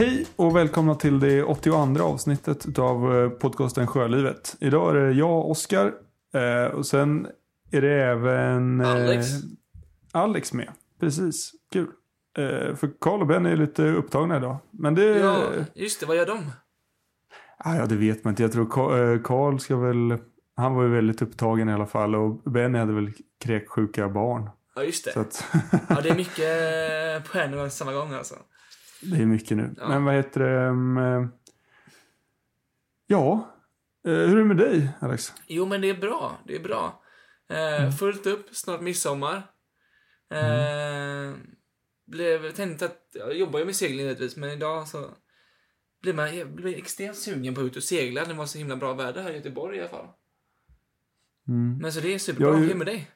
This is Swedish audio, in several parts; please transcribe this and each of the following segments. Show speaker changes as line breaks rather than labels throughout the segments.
Hej och välkomna till det 82 avsnittet av podcasten Sjölivet. Idag är det jag, Oskar, eh, och sen är det även eh,
Alex.
Alex med. Precis, kul. Eh, För Karl och Ben är lite upptagna idag. Men det...
Ja, just det. Vad gör de?
Ah, ja, det vet man inte. Jag tror Ka- eh, Karl ska väl... Han var ju väldigt upptagen i alla fall och Benny hade väl kräksjuka barn.
Ja, just det.
Att
Ja, det är mycket på en och samma gång alltså.
Det är mycket nu.
Ja.
Men vad heter det? mm, Ja, eh, hur är det med dig Alex?
Jo, men det är bra. Det är bra. Eh, fullt upp, snart midsommar. Eh, blev, tänkte att, jag jobbar ju med segling givetvis, men idag så blev man jag blev extremt sugen på att ut och segla. Det var så himla bra väder här i Göteborg i alla fall.
Mm.
Men så det är superbra. Hur är det med dig?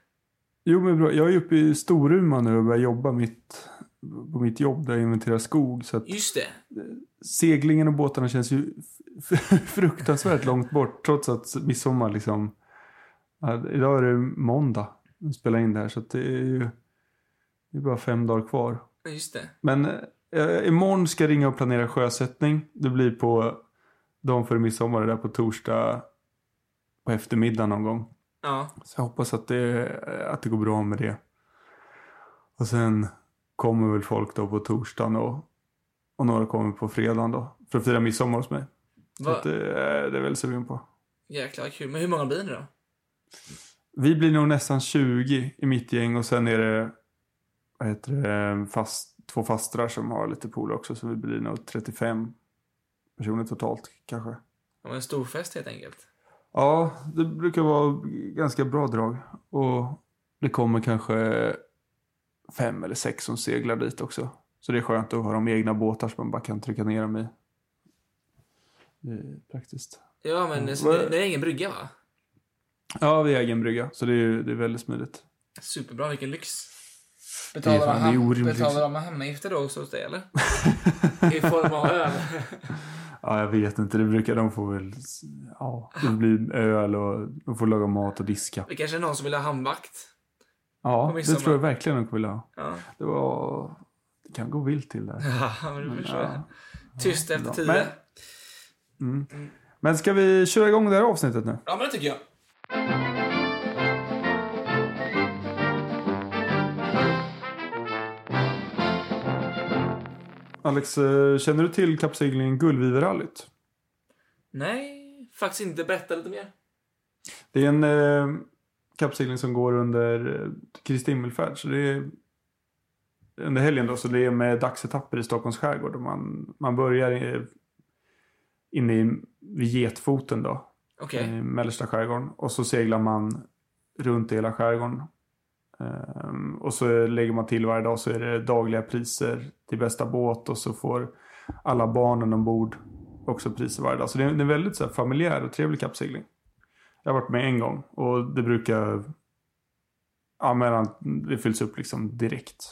Jo, men bra. Jag är uppe i Storuman nu och börjar jobba mitt, på mitt jobb där jag inventerar skog. Så att
Just det.
seglingen och båtarna känns ju fruktansvärt långt bort. Trots att midsommar liksom... Idag är det måndag. Vi spelar in det här så det är ju... Det är bara fem dagar kvar.
Just det.
Men eh, imorgon ska jag ringa och planera sjösättning. Det blir på dagen före midsommar där på torsdag på eftermiddagen någon gång.
Ja.
Så jag hoppas att det, att det går bra med det. Och sen kommer väl folk då på torsdagen och, och några kommer på fredagen då. För att fira midsommar hos mig. Så
Va?
att det, är- det är väl sugen på.
Jäklar kul. Men hur många blir ni då?
Vi blir nog nästan 20 i mitt gäng och sen är det, vad heter det fast, två fastrar som har lite pool också. Så vi blir nog 35 personer totalt kanske.
Det var en stor fest helt enkelt.
Ja, det brukar vara ganska bra drag. Och det kommer kanske fem eller sex som seglar dit också. Så det är skönt att ha de egna båtar som man bara kan trycka ner dem i. Det är praktiskt.
Ja, men
Mm.
det, det är ingen brygga va?
Ja, vi har egen brygga. Så det är, det är väldigt smidigt.
Superbra, vilken lyx.
Det är
Betalar de,
det är
ham- betalar de hamnavgifter då också hos dig eller? I form av öl?
Ja, jag vet inte. Det brukar de få väl... Ja, det blir öl och de får laga mat och diska.
Det kanske är någon som vill ha hamnvakt?
Ja, det tror jag verkligen de vill ha.
Ja,
Det var... Det kan gå vilt till där.
ja men det förstår jag. Tyst efter tio.
Men- Mm. Men ska vi köra igång det här avsnittet nu?
Ja, men det tycker jag.
Alex, eh, känner du till kappseglingen Gullviverrallyt?
Nej, faktiskt inte. Berätta lite mer.
Det är en eh, kappsegling som går under eh, Kristi himmelfärd. Så det är under helgen då, så det är med dagsetapper i Stockholms skärgård. Och man, man börjar i, inne i, vid Getfoten då,
Okej.
i mellersta skärgården. Och så seglar man runt i hela skärgården. Ehm, och så lägger man till varje dag så är det dagliga priser till bästa båt och så får alla barnen ombord också priser varje dag. Så det är, det är en väldigt så här, familjär och trevlig kappsegling. Jag har varit med en gång och det brukar... Ja, men det fylls upp liksom direkt.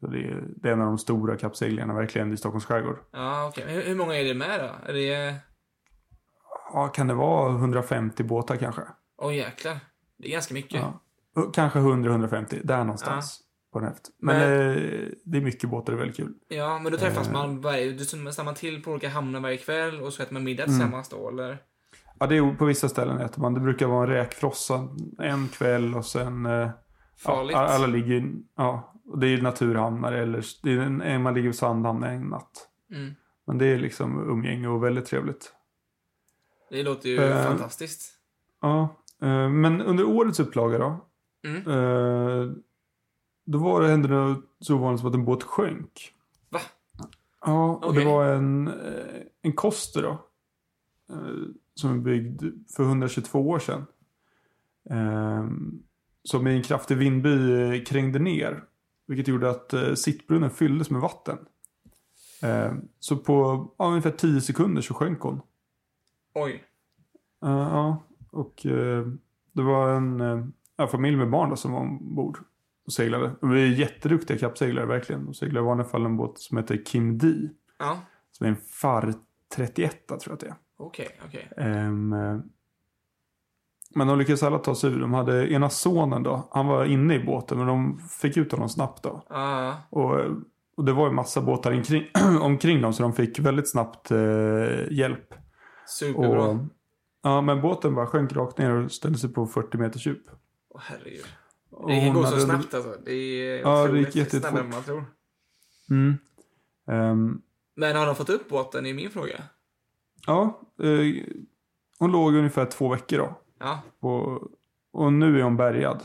Så det, är, det är en av de stora kappseglingarna verkligen i Stockholms skärgård.
Ja, okej. Men hur, hur många är det med då? Är det...
Ja, kan det vara 150 båtar kanske?
Åh jäklar. Det är ganska mycket.
Ja. Kanske 100-150, där någonstans. På den häft. Men,
Men-
eh, det är mycket båtar, det är väldigt kul.
Ja, men då träffas
Eh.
man varje... Du stannar till på olika hamnar varje kväll och så äter man middag
Mm.
tillsammans då, eller?
Ja, det är på vissa ställen äter man. Det brukar vara en räkfrossa en kväll och sen... Eh,
Farligt.
Ja, alla ligger... Ja, det är naturhamnar eller... Det är en, man ligger i sandhamn en natt.
Mm.
Men det är liksom umgänge och väldigt trevligt.
Det låter ju
Eh.
fantastiskt.
Ja, eh, men under årets upplaga då.
Mm.
Eh, då var det, hände det så ovanligt som att en båt sjönk.
Va?
Ja, och
Okej.
det var en, eh, en Koster då. Som är byggd för 122 år sedan. Eh, Som i en kraftig vindby eh, krängde ner. Vilket gjorde att eh, sittbrunnen fylldes med vatten. Så på ja, ungefär 10 sekunder så sjönk hon.
Oj.
Ja, och det var en ja, familj med barn då, som var ombord och seglade. De är jätteduktiga kappseglare verkligen. De seglar i vanliga fall en båt som heter Kim D.
Ja,
Som är en FAR 31 tror jag att det är.
Okej, okej.
Ehm, eh, men de lyckades alla ta sig ur. De hade ena sonen då. Han var inne i båten men de fick ut honom snabbt då.
Ja,
Och och det var ju massa båtar omkring, omkring dem så de fick väldigt snabbt eh, hjälp.
Superbra.
Och, ja, men båten bara sjönk rakt ner och ställde sig på 40 meters djup.
Åh herregud.
Och
Det går så snabbt alltså. Det är
Ja, det
otroligt
gick jättefort.
snabbare än man tror.
Mm. Ehm,
Men har de fått upp båten är min fråga.
Ja, eh, hon låg ungefär två veckor då.
Ja,
Och, och nu är hon bärgad.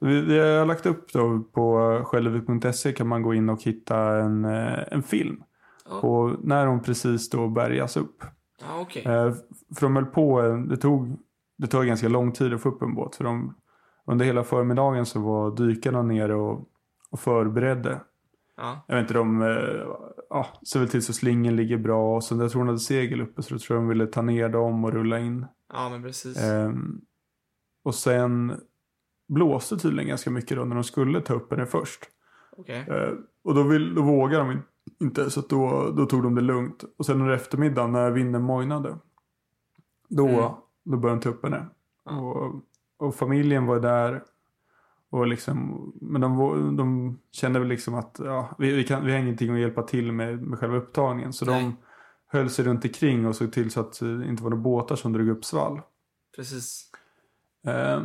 Vi, vi har lagt upp då på självik.se kan man gå in och hitta en, eh, en film.
Ja.
På när hon precis då bärgas upp.
ja okej.
Eh, för de höll på, eh, det tog, det tog ganska lång tid att få upp en båt. För de, under hela förmiddagen så var dykarna nere och, och förberedde.
Ja,
Jag vet inte, de eh, ja, ser väl till så slingen ligger bra. Och så jag tror hon hade segel uppe så då tror jag de ville ta ner dem och rulla in.
ja men precis.
Ehm, och sen blåste tydligen ganska mycket då när de skulle ta upp henne först.
Okej.
Eh, och då, vill, då vågade de in- inte så då, då tog de det lugnt. Och sen under eftermiddagen när vinden mojnade. Då,
Mm.
då började de ta upp henne.
Ja.
Och, och familjen var där. Och liksom, men de, de kände väl liksom att ja, vi, vi, kan, vi har ingenting att hjälpa till med, med själva upptagningen. Så
Nej.
de höll sig runt omkring och såg till så att det inte var några båtar som drog upp svall.
Precis.
Eh,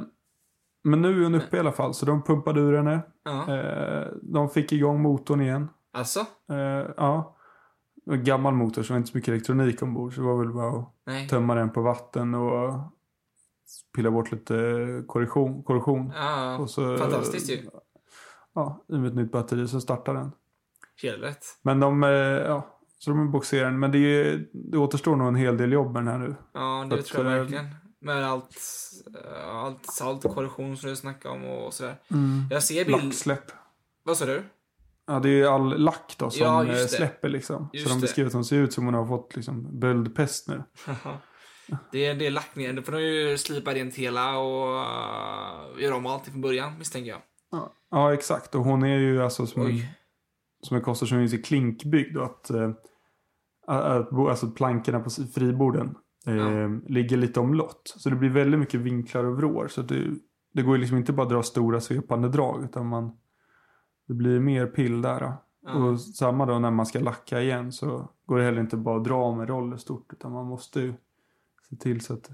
men nu är hon uppe i alla fall, så de pumpade ur henne.
Ja.
Eh, de fick igång motorn igen.
Alltså?
Eh, ja. Det var En gammal motor, så det var inte så mycket elektronik ombord. Så det var väl bara att
Nej.
tömma den på vatten och pilla bort lite korrosion. korrosion.
Ja,
Och så,
fantastiskt ju.
Ja, i med ett nytt batteri så startar den.
Helt rätt.
Men de, eh, ja, så de boxerar den. Men det, är, det återstår nog en hel del jobb med den här nu.
Ja, det
Att,
tror jag
eh,
verkligen. Med allt, eh, allt salt och korrosion som du snackade om och sådär. Jag ser bild...
Lacksläpp.
Vad sa du?
Ja, det är ju all lack då som
Ja,
släpper liksom.
Just
så de beskriver att de ser ut som hon har fått liksom böldpest nu.
det, är, det är lackningen. Då får de ju slipa rent hela och uh, göra om allt från början, misstänker jag.
Ja, ja exakt. Och hon är ju alltså som, en, som en koster som är så klinkbyggd. Och att, eh, att, alltså plankorna på friborden eh,
Ja.
ligger lite omlott. Så det blir väldigt mycket vinklar och vrår. Så det, det går ju liksom inte bara att dra stora svepande drag. Utan man, det blir mer pill där. Då.
Ja.
Och samma då när man ska lacka igen så går det heller inte bara att dra med roller stort. Utan man måste ju se till så att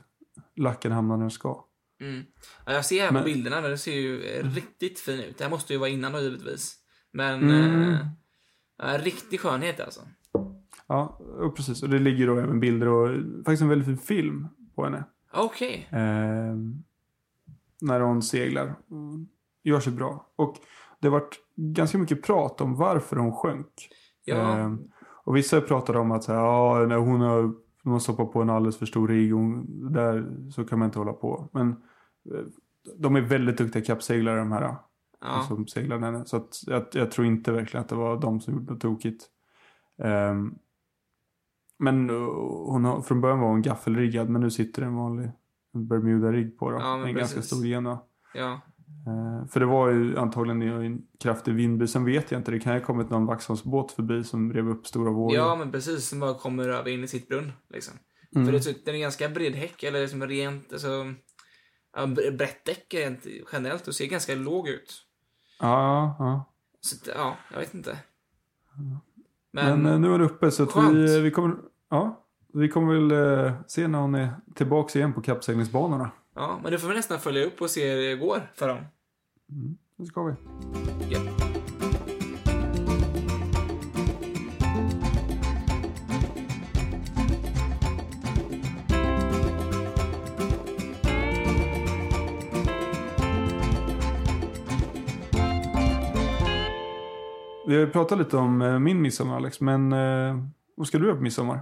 lacken hamnar där den ska.
Mm. Ja, jag ser här på
Men-
bilderna, det ser ju eh, riktigt fin ut. Det här måste ju vara innan då givetvis. Men
Mm.
eh, ja, riktig skönhet alltså.
Ja, och precis. Och det ligger då även bilder och faktiskt en väldigt fin film på henne.
Okej.
Eh, när hon seglar. Mm, Gör sig bra. Och det har varit ganska mycket prat om varför hon sjönk.
Ja.
Eh, och vissa pratade om att så här, ja, när hon har hon har stoppat på en alldeles för stor rigg. Hon, där så kan man inte hålla på. Men eh, de är väldigt duktiga kappseglare de här.
ja.
Som seglar henne. Så att jag, jag tror inte verkligen att det var de som gjorde något tokigt. Ehm, men uh, hon har, från början var hon gaffelriggad men nu sitter det en vanlig Bermuda-rigg på då.
Ja,
en ganska
precis.
stor gena.
ja.
Ehm, för det var ju antagligen i en kraftig vindby. Sen vet jag inte, det kan ju ha kommit någon Vaxholmsbåt förbi som rev upp stora vågor.
Ja, men precis. Som bara kommer över in i sitt brunn. Liksom.
Mm.
För det ser ut, den är ganska bred häck, eller som rent, alltså, ja, bre- brett däck rent generellt och ser ganska låg ut.
ja, ja.
Så ja, jag vet inte.
Men,
Men,
eh, nu är det uppe så att vi, vi kommer... Ja, vi kommer väl eh, se när hon är tillbaka igen på kappseglingsbanorna.
Ja, men det får vi nästan följa upp och se hur det går för dem.
Mm, det ska vi.
Ja.
Vi har ju pratat lite om eh, min midsommar Alex, men eh, vad ska du göra på midsommar?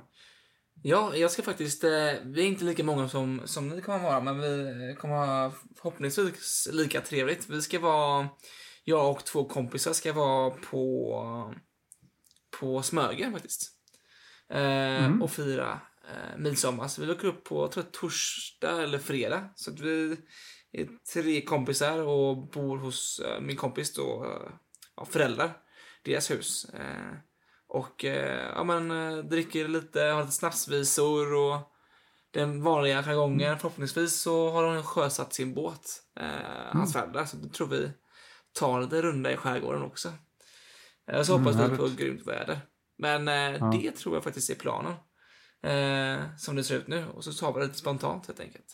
Ja, jag ska faktiskt... Eh, vi är inte lika många som, som ni kommer vara, men vi kommer ha förhoppningsvis lika trevligt. Vi ska vara... Jag och två kompisar ska vara på, på Smögen faktiskt. Eh, Och fira eh, midsommar. Så vi åker upp på jag tror, torsdag eller fredag. Så att vi är tre kompisar och bor hos eh, min kompis då, eh, ja, föräldrar. Deras hus. Eh, och eh, ja, men, eh, dricker lite, har lite snapsvisor och den vanliga jargongen. Förhoppningsvis så har hon sjösatt sin båt, eh, hans föräldrar. Så då tror vi tar lite runda i skärgården också. Eh, Så hoppas
Mm,
vi på grymt väder. Men eh,
Ja.
det tror jag faktiskt är planen. Eh, som det ser ut nu. Och så tar vi det lite spontant helt enkelt.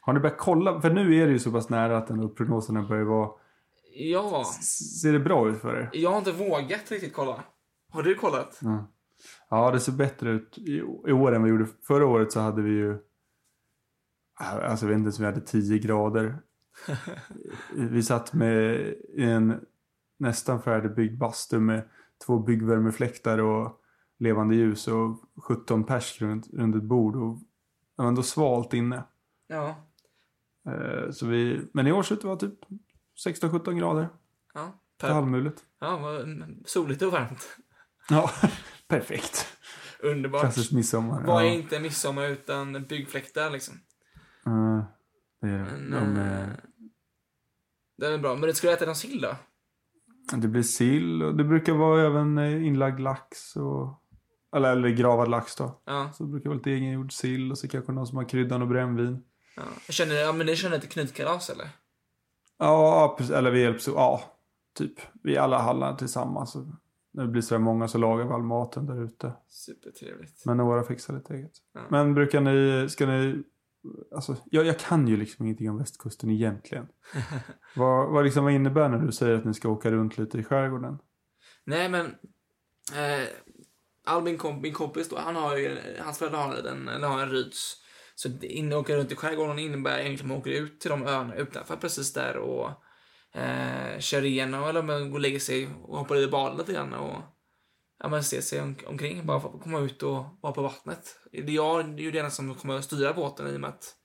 Har ni börjat kolla? För nu är det ju så pass nära att den prognoserna börjar vara...
Ja,
Ser det bra ut för er?
jag har inte vågat riktigt kolla. Har du kollat?
Ja. Ja, det ser bättre ut i, år än vad det gjorde. Förra året så hade vi ju... Alltså jag vet inte ens vi hade 10 grader. vi satt med en nästan färdigbyggd bastu med två byggvärmefläktar och levande ljus och 17 pers runt, runt ett bord. Och det var ändå svalt inne.
Ja.
Eh, Så vi, men i år så det var typ 16-17 grader.
Ja,
På
per,
halvmulet.
ja soligt och varmt.
Ja, perfekt.
Underbart.
Klassisk midsommar.
Vad är
ja.
inte midsommar utan byggfläktar liksom?
Eh, det är det.
Men,
De,
eh, det är bra. Men du äta någon sill då?
det blir sill och det brukar vara även eh, inlagd lax och... Eller, eller gravad lax då.
Ja,
Så det brukar vara lite egengjord sill och så kanske någon som har kryddan och brännvin.
ja. Jag känner, ja men ni känner ett knytkalas eller?
Ja, precis. Eller vi hjälps Ja, typ. Vi alla handlar tillsammans. När det blir så här många så lagar vi all maten där ute.
Supertrevligt.
Men några fixar lite eget.
Ja.
Men brukar ni, ska ni, alltså jag, jag kan ju liksom ingenting om västkusten egentligen. vad, vad, liksom, vad innebär när du säger att ni ska åka runt lite i skärgården?
Nej men, eh, all min, komp min kompis då, han har ju, hans föräldrar har en, eller har en Ryds. Så in, åka runt i skärgården innebär egentligen att man åker ut till de öarna utanför precis där och eh, kör igenom eller man går och lägger sig och hoppar i badar lite grann och ja, men se sig om, omkring. Bara för att komma ut och vara på vattnet. Det är jag det är ju den som kommer att styra båten i och med att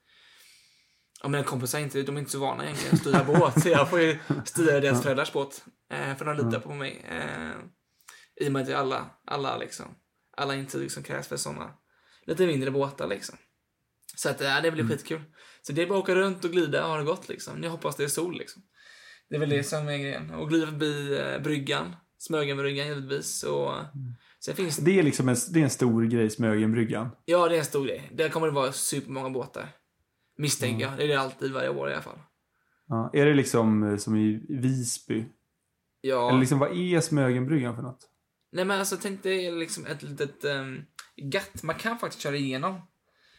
Ja, mina kompisar inte, de är inte så vana egentligen att styra båt. Så jag får ju styra deras föräldrars båt. Eh, för de litar på mig. Eh, I och med att är alla, alla liksom, alla intyg som krävs för sådana lite mindre båtar liksom. Så att ja, det blir skitkul. Så det är bara att åka runt och glida och ha det gott liksom. Jag hoppas det är sol liksom. Det är väl det som är grejen. Och glida förbi eh, bryggan. Smögenbryggan givetvis. Och, Sen finns
Det är liksom en, det är en stor grej, Smögenbryggan.
Ja, det är en stor grej. Där kommer det vara supermånga båtar. Misstänker jag. Det är det alltid varje år i alla fall.
Ja, är det liksom eh, som i Visby?
Ja.
Eller liksom, vad är Smögenbryggan för något?
Nej men alltså tänk dig liksom ett litet um, gatt. Man kan faktiskt köra igenom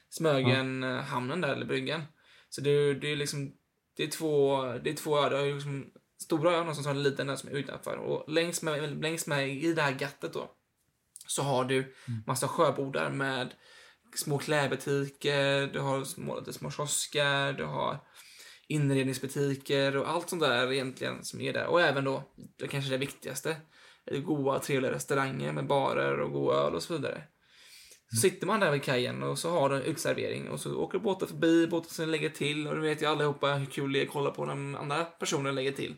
Smögen, eh, hamnen där, eller bryggan. Så det, är- det är liksom, det är två, det är två öar. Det är liksom stora öar och så har en liten ö som är utanför. Och längs med, längs med i det här gattet då så har du massa sjöbodar med små klädbutiker, du har små, lite små kiosker, du har inredningsbutiker och allt sånt där egentligen som är där. Och även då, det kanske det viktigaste, goda trevliga restauranger med barer och god öl och så vidare. Så sitter man där vid kajen och så har du utservering och så åker båten förbi, båten som lägger till och du vet ju allihopa hur kul det är att kolla på när andra personer lägger till.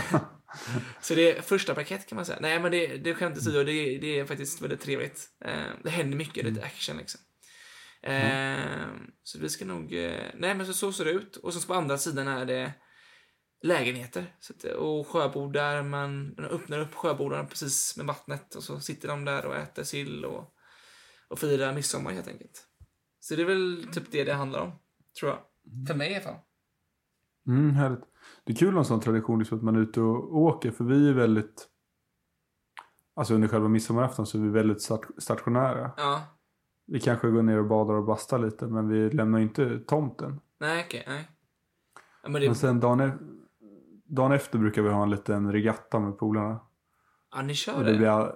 så det är första paket kan man säga. Nej men det, det är skämt åsido, det, det är faktiskt väldigt trevligt. Eh, det händer mycket, lite action liksom. Eh, så vi ska nog, eh, nej men så, så ser det ut. Och så på andra sidan är det lägenheter. Så att, och sjöbodar, man öppnar upp sjöbodarna precis med vattnet och så sitter de där och äter sill och, och firar midsommar helt enkelt. Så det är väl typ det det handlar om, tror jag. För mig i alla fall.
Mm, härligt. Det är kul en sån tradition liksom att man är ute och åker. För vi är väldigt... Alltså under själva midsommarafton så är vi väldigt stat- stationära.
Ja,
Vi kanske går ner och badar och bastar lite men vi lämnar inte tomten.
nej okej, nej. Ja, men det,
Men sen dagen, e- dagen efter brukar vi ha en liten regatta med polarna.
ja, ni kör
Och det
det?
blir,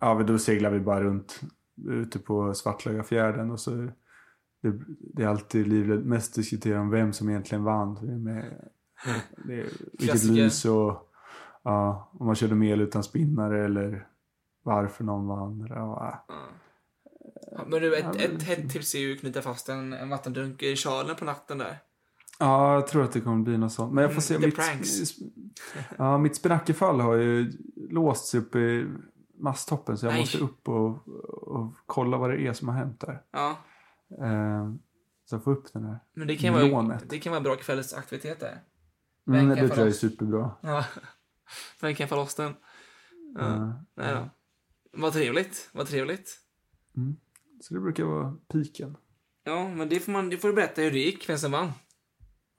ja, då seglar vi bara runt ute på Svartlögafjärden och så det, det är alltid livligt mest diskuterat om vem som egentligen vann. Det är med, det är, vilket lys och ja, om man körde eller utan spinnare eller varför någon vann. Ja,
Ja. Ja, men du, ett, ett hett tips är ju att knyta fast en, en vattendunk i Tjalen på natten där.
ja, jag tror att det kommer bli något sånt. Men jag får
Mm,
se.
the
Mitt,
pranks.
ja, mitt spinackefall har ju låst sig upp i masttoppen så jag
Nej.
måste upp och, och kolla vad det är som har hänt där.
Ja,
Eh, så får upp den här.
men det kan vara, det kan vara bra kvällsaktivitet där.
Mm,
Vänka
det tror jag är superbra.
Ja. Men kan få loss den. Ja.
Eh,
Nej då. Vad trevligt, vad trevligt.
mm. Så det brukar vara piken.
Ja, men det får, man, det får du berätta hur det gick, vem som vann.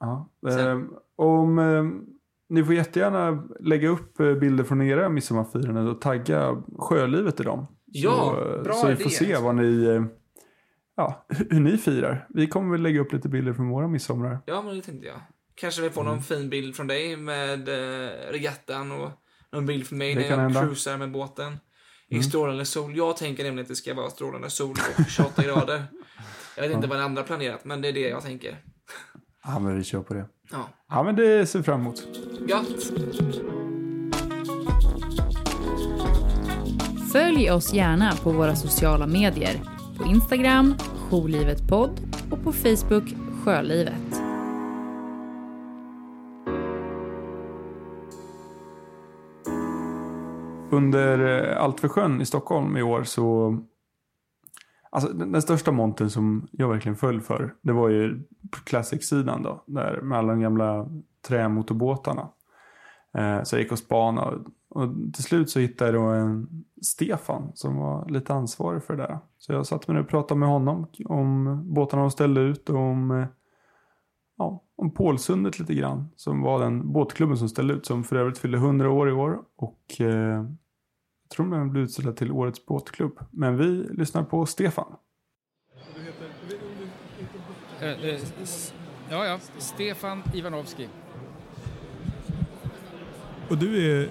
Ja.
Sen-
Ehm, om, ehm, ni får jättegärna lägga upp eh, bilder från era midsommarfiranden och tagga sjölivet i dem.
Ja,
så,
bra
Så vi
idé.
får se vad ni, ja, hur ni firar. Vi kommer väl lägga upp lite bilder från våra midsommar.
Ja, men det tänkte jag. Kanske vi får någon fin bild från dig med eh, regattan och någon bild från mig
Det
när jag
hända.
cruisar med båten. I strålande sol. Jag tänker nämligen att det ska vara strålande sol och 28 grader. Jag vet inte vad den andra planerat, men det är det jag tänker.
Ja, men vi kör på det.
Ja,
Ja, men det ser vi fram emot.
gött.
Följ oss gärna på våra sociala medier. På Instagram, jourlivetpodd och på Facebook, Sjölivet.
Under eh, Allt för sjön i Stockholm i år så... Alltså den, största monten som jag verkligen föll för, det var ju Classic-sidan då. Där med alla de gamla trämotorbåtarna. Eh, så jag gick och spanade. Och, till slut så hittade jag då en Stefan som var lite ansvarig för det där. Så jag satte mig ner och pratade med honom om båtarna de ställde ut och om, ja, om Pålsundet lite grann. Som var den båtklubben som ställde ut, som för övrigt fyllde 100 år i år. Och eh, jag tror den blev utsedd till årets båtklubb. Men vi lyssnar på Stefan.
Eh, Ja, ja. Stefan Ivanovski.
Och du är,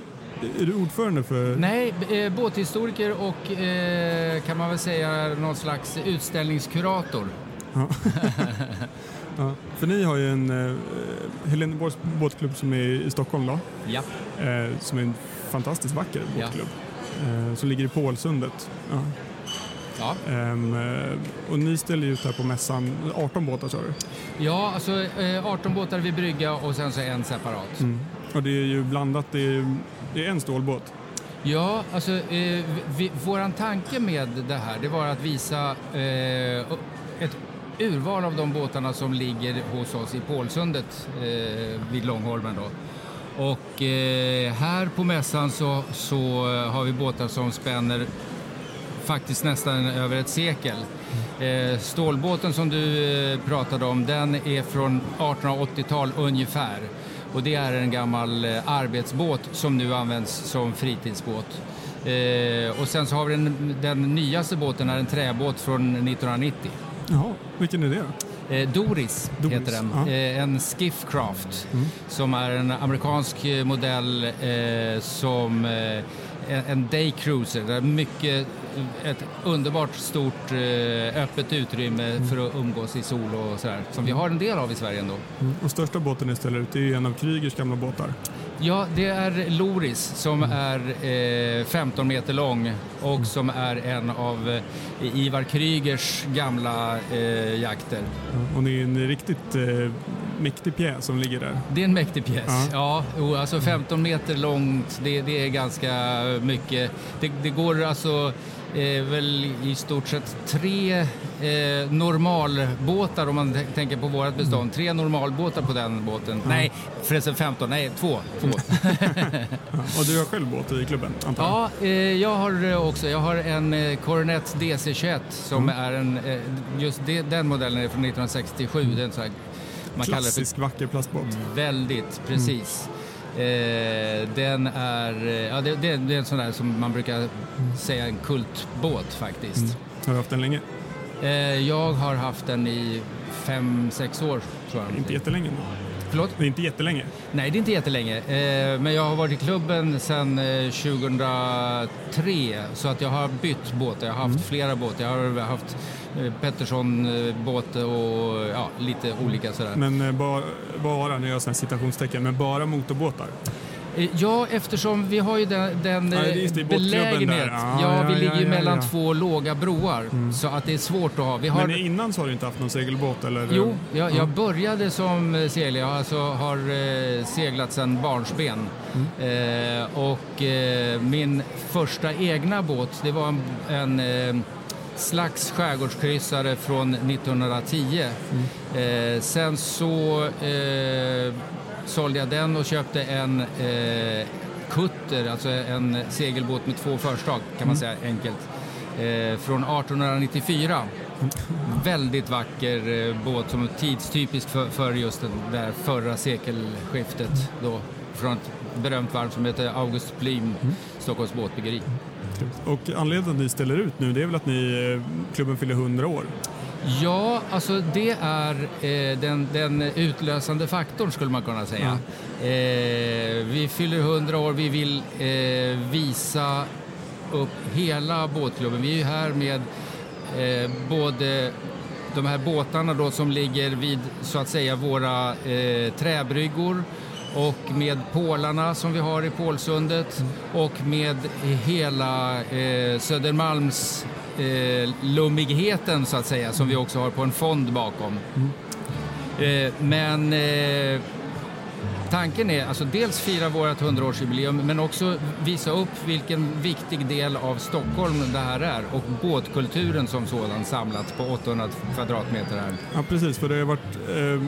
är du ordförande för...
Nej, eh, båthistoriker och eh, kan man väl säga någon slags utställningskurator.
Ja, för ni har ju en eh, Heleneborgs båtklubb som är i Stockholm då.
Ja.
Eh, som är en fantastiskt vacker
Ja.
båtklubb. Eh, som ligger i Pålsundet. Ja.
Ja,
eh, och ni ställer ut här på mässan 18 båtar sa du?
ja alltså eh, 18 båtar vid brygga och sen så en separat.
Och det är ju blandat, det är, det är en stålbåt.
Ja, alltså eh, vi, våran tanke med det här det var att visa eh, ett urval av de båtarna som ligger hos oss i Pålsundet eh, vid Långholmen då. Och eh, här på mässan så, så eh, har vi båtar som spänner faktiskt nästan över ett sekel. Eh, stålbåten som du eh, pratade om, den är från 1880-tal ungefär. Och det är en gammal eh, arbetsbåt som nu används som fritidsbåt. Eh, och sen så har vi den, den nyaste båten, är en träbåt från 1990.
Jaha, vilken är det?
Eh, Doris,
Doris,
heter den.
ja.
Eh, en Skiffcraft som är en amerikansk eh, modell eh, som en, en daycruiser. Det är mycket, ett underbart stort eh, öppet utrymme för att umgås i sol och sådär. Som vi har en del av i Sverige ändå.
Mm. Och största båten ni ställer ut det är ju en av Krygers gamla båtar.
Ja, det är Loris som är eh, 15 meter lång och som är en av eh, Ivar Krygers gamla eh, jakter.
Och ni är en riktigt eh, mäktig pjäs som ligger där.
Det är en mäktig pjäs.
Ja.
Ja, alltså 15 meter långt, det, det är ganska mycket. Det, det går alltså eh, väl i stort sett tre eh, normalbåtar om man tänker på vårt bestånd. Tre normalbåtar på den båten. Nej, förresten 15, nej två. två.
Och du har själv båt i klubben antar jag?
Ja, eh, jag har eh, också jag har en eh, Coronet DC21 som
Mm.
är en, eh, just det, den modellen är från 1967. Det är en sån här, man kallar det för
Klassisk vacker plastbåt.
Väldigt, precis. Eh, den är, eh, ja, det, det, det är en sån där som man brukar säga en kultbåt faktiskt.
Har du haft den länge?
Eh, jag har haft den i fem, sex år tror jag.
Inte jättelänge.
Förlåt?
Det är inte jättelänge.
Nej, det är inte jättelänge. Eh, men jag har varit i klubben sedan eh, 2003 så att jag har bytt båtar. Jag har haft flera båtar. Jag har haft eh, Pettersson-båt och ja, lite olika sådär.
Men eh, bara, bara, nu gör jag citationstecken, men bara motorbåtar.
Eh, Ja, eftersom vi har ju den, den
Ja,
eh,
det,
belägenhet.
där.
Ja, vi
ja,
ligger ju
ja,
mellan två låga broar så att det är svårt att ha. Vi har...
Men innan så har du inte haft någon segelbåt eller?
Jo, jag, jag började som eh, seglare. Jag alltså har eh, seglat sedan barnsben.
Mm.
Eh, och eh, min första egna båt, det var en, en eh, slags skärgårdskryssare från 1910.
Mm.
Eh, sen så eh, sålde jag den och köpte en eh, kutter, alltså en segelbåt med två förstag kan man säga enkelt, eh, från 1894. Väldigt vacker eh, båt som är tidstypisk för, för just det där förra sekelskiftet då. från ett berömt varv som heter August Plym,
Mm.
Stockholms båtbyggeri.
Och anledningen att ni ställer ut nu det är väl att ni, eh, klubben fyller 100 år?
Ja, alltså det är eh, den, den utlösande faktorn skulle man kunna säga. Eh, vi fyller 100 år, vi vill eh, visa upp hela båtklubben. Vi är här med eh, både de här båtarna då som ligger vid så att säga våra eh, träbryggor och med pålarna som vi har i Pålsundet och med hela eh, Södermalms eh, lummigheten så att säga som vi också har på en fond bakom. Eh, men eh, tanken är alltså dels fira vårt 100-årsjubileum men också visa upp vilken viktig del av Stockholm det här är och båtkulturen som sådan samlat på 800 kvadratmeter här.
Ja precis, för det har varit eh,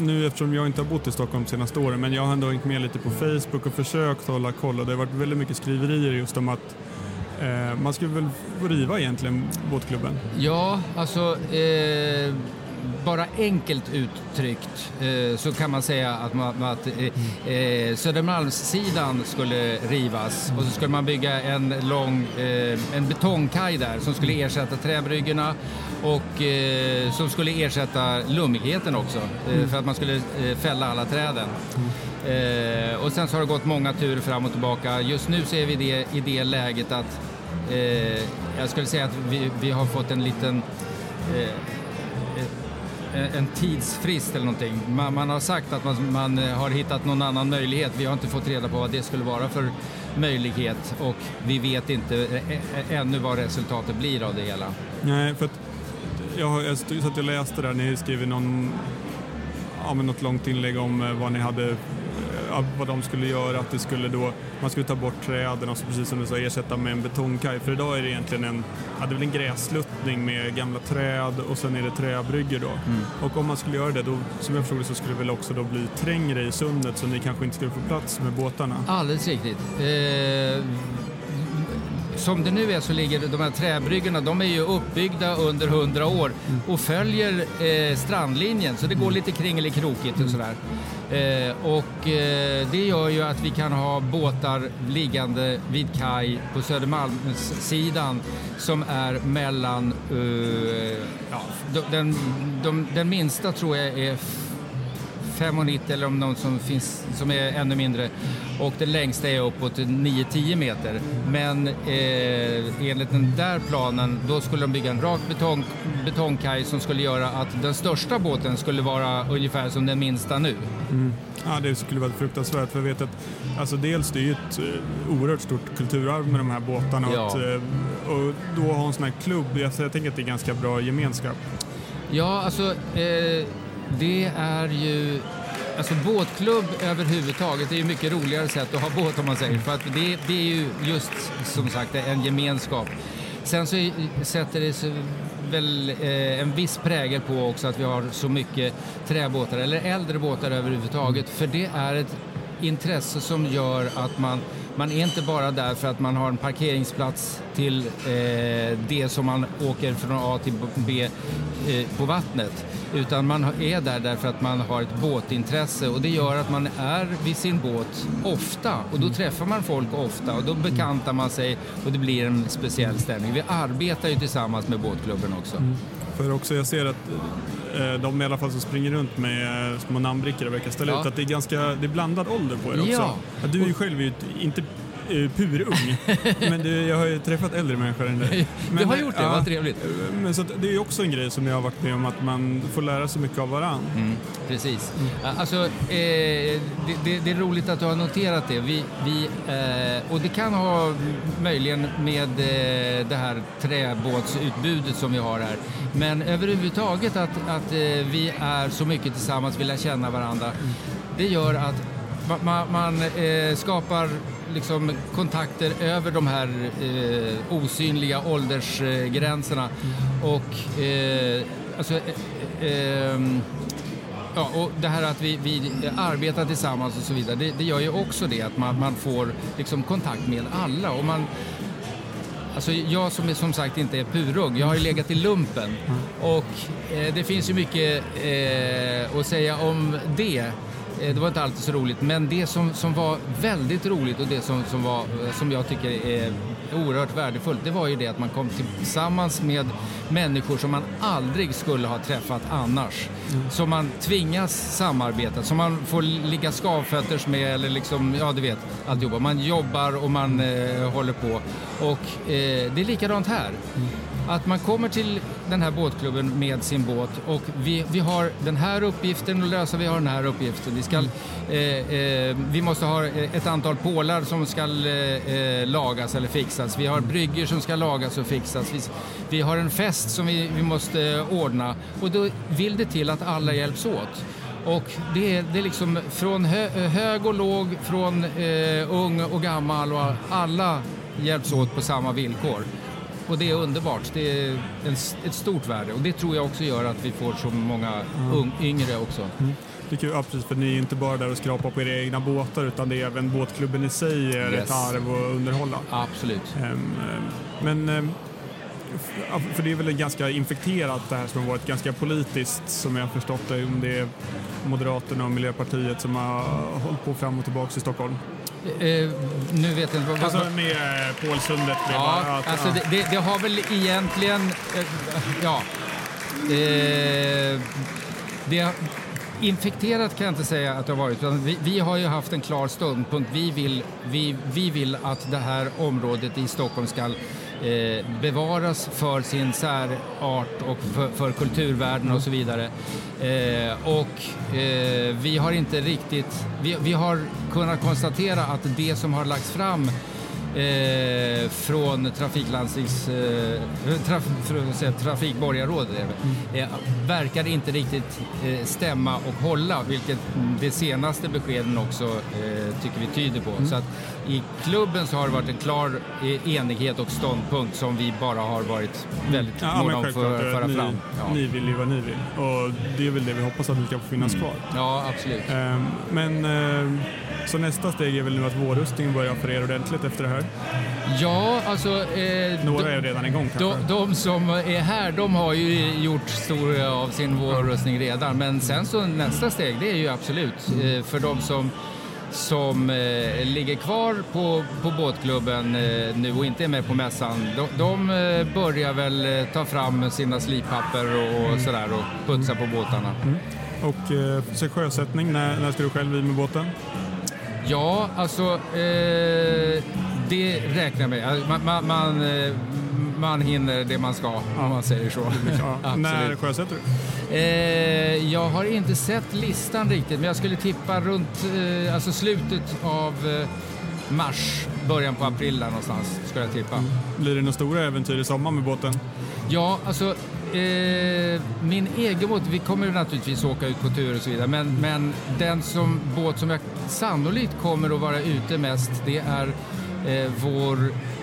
nu eftersom jag inte har bott i Stockholm de senaste åren men jag har ändå hängt med lite på Facebook och försökt hålla koll och det har varit väldigt mycket skriverier just om att eh, man skulle väl riva egentligen båtklubben.
Ja, alltså eh, bara enkelt uttryckt eh, så kan man säga att, man, att eh, eh, Södermalmssidan skulle rivas och så skulle man bygga en lång en betongkaj där som skulle ersätta träbryggorna och som skulle ersätta lummigheten också eh, för att man skulle fälla alla träden. Och sen så har det gått många turer fram och tillbaka. Just nu så är vi det, i det läget att jag skulle säga att vi, vi har fått en liten Eh, en tidsfrist eller någonting. Man, man har sagt att man, man eh, har hittat någon annan möjlighet. Vi har inte fått reda på vad det skulle vara för möjlighet och vi vet inte eh, ännu vad resultatet blir av det hela.
Nej, för att jag, jag satt och läste där, ni skrev någon, ja, men något långt inlägg om vad ni hade, vad de skulle göra, att det skulle då, man skulle ta bort träden och så, precis som du sa ersätta med en betongkaj. För idag är det egentligen en, ja, det är väl en grässluttning med gamla träd och sen är det träbryggor då. Och om man skulle göra det, då, som jag förstod det, så skulle det väl också då bli trängre i sundet så ni kanske inte skulle få plats med båtarna.
Alldeles riktigt. Eh, som det nu är så ligger de här träbryggorna, de är ju uppbyggda under hundra år och följer eh, strandlinjen så det går lite kringelikrokigt och sådär. Eh, och eh, det gör ju att vi kan ha båtar liggande vid kaj på Södermalmssidan som är mellan, eh, ja, de, den, de, den minsta tror jag är 5,90 eller om någon som finns som är ännu mindre. Och den längsta är uppåt 9-10 meter. Men eh, enligt den där planen då skulle de bygga en rak betong, betongkaj som skulle göra att den största båten skulle vara ungefär som den minsta nu.
Ja, det skulle vara fruktansvärt. För jag vet att alltså dels det är ju ett eh, oerhört stort kulturarv med de här båtarna. Och,
Ja.
att, eh, och då ha en sån här klubb, jag, jag tänker att det är ganska bra gemenskap.
Ja, alltså eh, det är ju... Alltså båtklubb överhuvudtaget, är ju mycket roligare sätt att ha båt om man säger. För att det, det är ju just som sagt en gemenskap. Sen så är- sätter det sig väl eh, en viss prägel på också att vi har så mycket träbåtar eller äldre båtar överhuvudtaget. För det är ett intresse som gör att man, man är inte bara där för att man har en parkeringsplats till eh, det som man åker från A till B eh, på vattnet. Utan man är där därför att man har ett båtintresse och det gör att man är vid sin båt ofta och då träffar man folk ofta och då bekantar man sig och det blir en speciell stämning. Vi arbetar ju tillsammans med båtklubben också.
För också jag ser att eh, de i alla fall som springer runt med eh, små namnbrickor och verkar ställa
Ja.
ut att det är ganska det är blandad ålder på er också.
Ja.
du är ju själv inte eh, purung, men du, jag har ju träffat äldre människor än dig.
Du har
eh,
gjort det,
ja,
vad trevligt.
Men så det är ju också en grej som jag har varit med om att man får lära sig mycket av varann.
Mm, precis. Alltså, eh, det, det, det är roligt att du har noterat det. Vi, vi, eh, och det kan ha möjligen med eh, det här träbåtsutbudet som vi har här. Men överhuvudtaget att, att eh, vi är så mycket tillsammans, vi lär känna varandra. Det gör att ma- ma- man eh, skapar liksom kontakter över de här eh, osynliga åldersgränserna. Och eh, alltså, eh, ehm, Ja, och det här att vi, vi arbetar tillsammans och så vidare, det, det gör ju också det att man, man får liksom kontakt med alla. Och man, alltså jag som är, som sagt inte är purung, jag har ju legat i lumpen. Och eh, det finns ju mycket eh, att säga om det. Eh, Det var inte alltid så roligt, men det som, som var väldigt roligt och det som, som, var, som jag tycker är oerhört värdefullt, det var ju det att man kom tillsammans med människor som man aldrig skulle ha träffat annars. Som man tvingas samarbeta, som man får ligga skavfötters med eller liksom, ja du vet, alltihopa. Man jobbar och man eh, håller på. Och eh, det är likadant här. Att man kommer till den här båtklubben med sin båt och vi, vi har den här uppgiften att lösa, vi har den här uppgiften. Vi, ska, eh, eh, vi måste ha ett antal pålar som ska eh, eh, lagas eller fixas. Vi har brygger som ska lagas och fixas. Vi, vi har en fest som vi, vi måste ordna och då vill det till att alla hjälps åt. Och det är, det är liksom från hö, hög och låg, från eh, ung och gammal och alla hjälps åt på samma villkor. Och det är underbart. Det är en, ett stort värde och det tror jag också gör att vi får så många ung, yngre också.
Det är kul, ja, precis, för ni är inte bara där och skrapar på era egna båtar utan det är även båtklubben i sig är
Yes.
ett arv att underhålla.
Absolut.
Ehm, ehm, men ehm, för det är väl ganska infekterat det här som har varit ganska politiskt som jag har förstått det. Om det är Moderaterna och Miljöpartiet som har hållit på fram och tillbaka i Stockholm.
Eh, nu vet jag inte vad...
Alltså
vad
med eh, Pålsundet.
ja,
bara att-
alltså
ja.
det, det, det har väl egentligen... Eh, ja. Eh, det, infekterat kan jag inte säga att det har varit. Vi, vi har ju haft en klar ståndpunkt. Vi vill, vi, vi vill att det här området i Stockholm ska eh, bevaras för sin särart och för, för kulturvärden och så vidare. Eh, och eh, vi har inte riktigt... Vi, vi har kunnat konstatera att det som har lagts fram eh, från trafiklandstings... Eh, traf, säga, trafikborgarrådet väl, eh, verkar inte riktigt eh, stämma och hålla, vilket de senaste beskeden också eh, tycker vi tyder på. Så att i klubben så har det varit en klar eh, enighet och ståndpunkt som vi bara har varit väldigt
Ja,
måna om att föra
ni,
fram. Ja.
ni vill ju vad ni vill. Och det är väl det vi hoppas att det ska få finnas kvar.
ja, absolut.
Ehm, Men ehm, så nästa steg är väl nu att vårrustningen börjar för er ordentligt efter det här.
Ja, alltså... Eh,
Några
de-
är redan igång kanske.
De, de som är här, de har ju gjort stor av sin vårrustning redan. Men sen så nästa steg, det är ju absolut eh, för de som som eh, ligger kvar på, på båtklubben eh, nu och inte är med på mässan, de, de eh, börjar väl eh, ta fram sina slipapper och, och sådär och putsa på båtarna.
Och eh, så sjösättning, när, när ska du själv i med båten?
Ja, alltså det räknar jag med. Alltså, Man, man, man, eh, man hinner det man ska, om man säger så.
Ja. när sjösätter du?
Eh, jag har inte sett listan riktigt, men jag skulle tippa runt eh, alltså slutet av eh, mars, början på april där någonstans, skulle jag tippa.
Blir det några stora äventyr i sommar med båten?
Ja, alltså min egen båt, vi kommer naturligtvis åka ut på tur och så vidare, men, men den som, båt som jag sannolikt kommer att vara ute mest, det är eh, vår,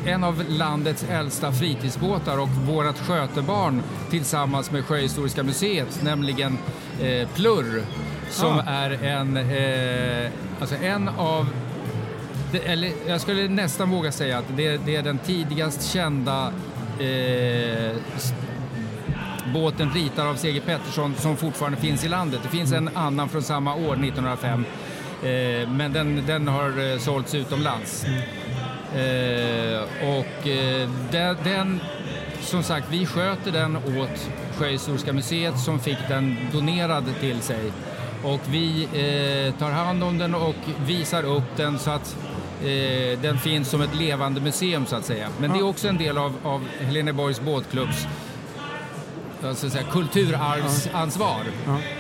en av landets äldsta fritidsbåtar och vårt skötebarn tillsammans med Sjöhistoriska museet, nämligen eh, Plurr, som
Ah.
är en, eh, alltså en av det, eller jag skulle nästan våga säga att det, det är den tidigast kända eh, båten ritad av C.G. Pettersson som fortfarande finns i landet. Det finns en annan från samma år, 1905, eh, men den, den har eh, sålts utomlands. Eh, och eh, den, den, som sagt, vi sköter den åt Sjöhistoriska museet som fick den donerad till sig. Och vi eh, tar hand om den och visar upp den så att eh, den finns som ett levande museum så att säga. Men det är också en del av, av Heleneborgs båtklubbs ska säga, kulturarvsansvar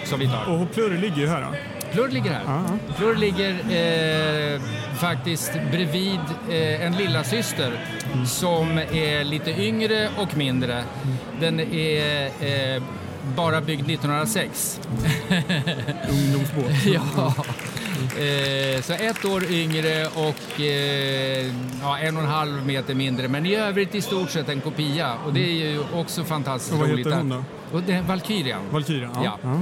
som vi tar.
Och Plurr ligger ju här då.
Plurr ligger här. Plurr ligger eh, faktiskt bredvid eh, en lilla syster som är lite yngre och mindre. Den är eh, bara byggd 1906.
Ungdomsbåt.
ja. Eh, så ett år yngre och eh, ja, en och en halv meter mindre. Men i övrigt i stort sett en kopia. Och det är ju också fantastiskt
Och vad
roligt.
heter hon då?
Och det är Valkyrian.
Valkyrian?
Ja.
ja.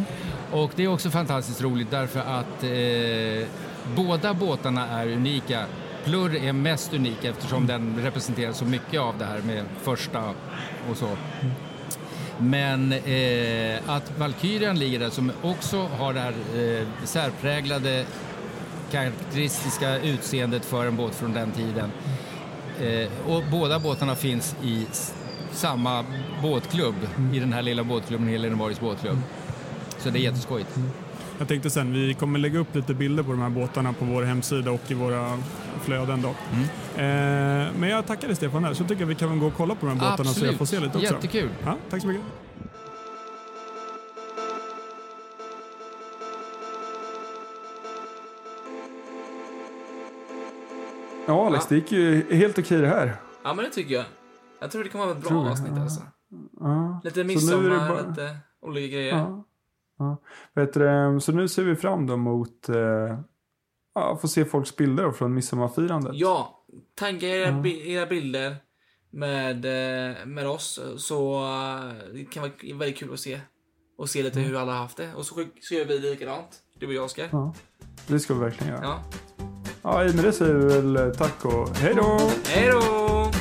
Och det är också fantastiskt roligt därför att eh, båda båtarna är unika. Plurr är mest unik eftersom den representerar så mycket av det här med första och så. Men eh, att Valkyrian ligger där som också har det här eh, särpräglade karaktäristiska utseendet för en båt från den tiden. Eh, och båda båtarna finns i samma båtklubb, i den här lilla båtklubben, Heleneborgs båtklubb. Så det är jätteskojigt.
Jag tänkte sen, vi kommer lägga upp lite bilder på de här båtarna på vår hemsida och i våra flöden. Då.
Mm.
Eh, men jag tackar dig Stefan här, så tycker jag vi kan gå och kolla på de här båtarna så jag får se lite också.
Jättekul.
Ja, tack så mycket.
Ja, Alex, det gick ju helt okej det här.
Ja, men det tycker jag. Jag tror det kommer vara ett bra avsnitt
Ja.
alltså.
Ja.
Lite midsommar,
bara-
lite olika grejer.
Ja. Ja. Vet du, så nu ser vi fram då mot eh, ja, få se folks bilder från midsommarfirandet.
Ja, tagga era,
Ja.
bi- era bilder med, eh, med oss så eh, det kan vara väldigt kul att se. Och se lite hur alla har haft det. Och så, så gör vi likadant, du och jag Oskar.
Ja, det ska vi verkligen göra.
Ja.
Ja, i med det säger vi väl eh, tack och hej då!
Hej då!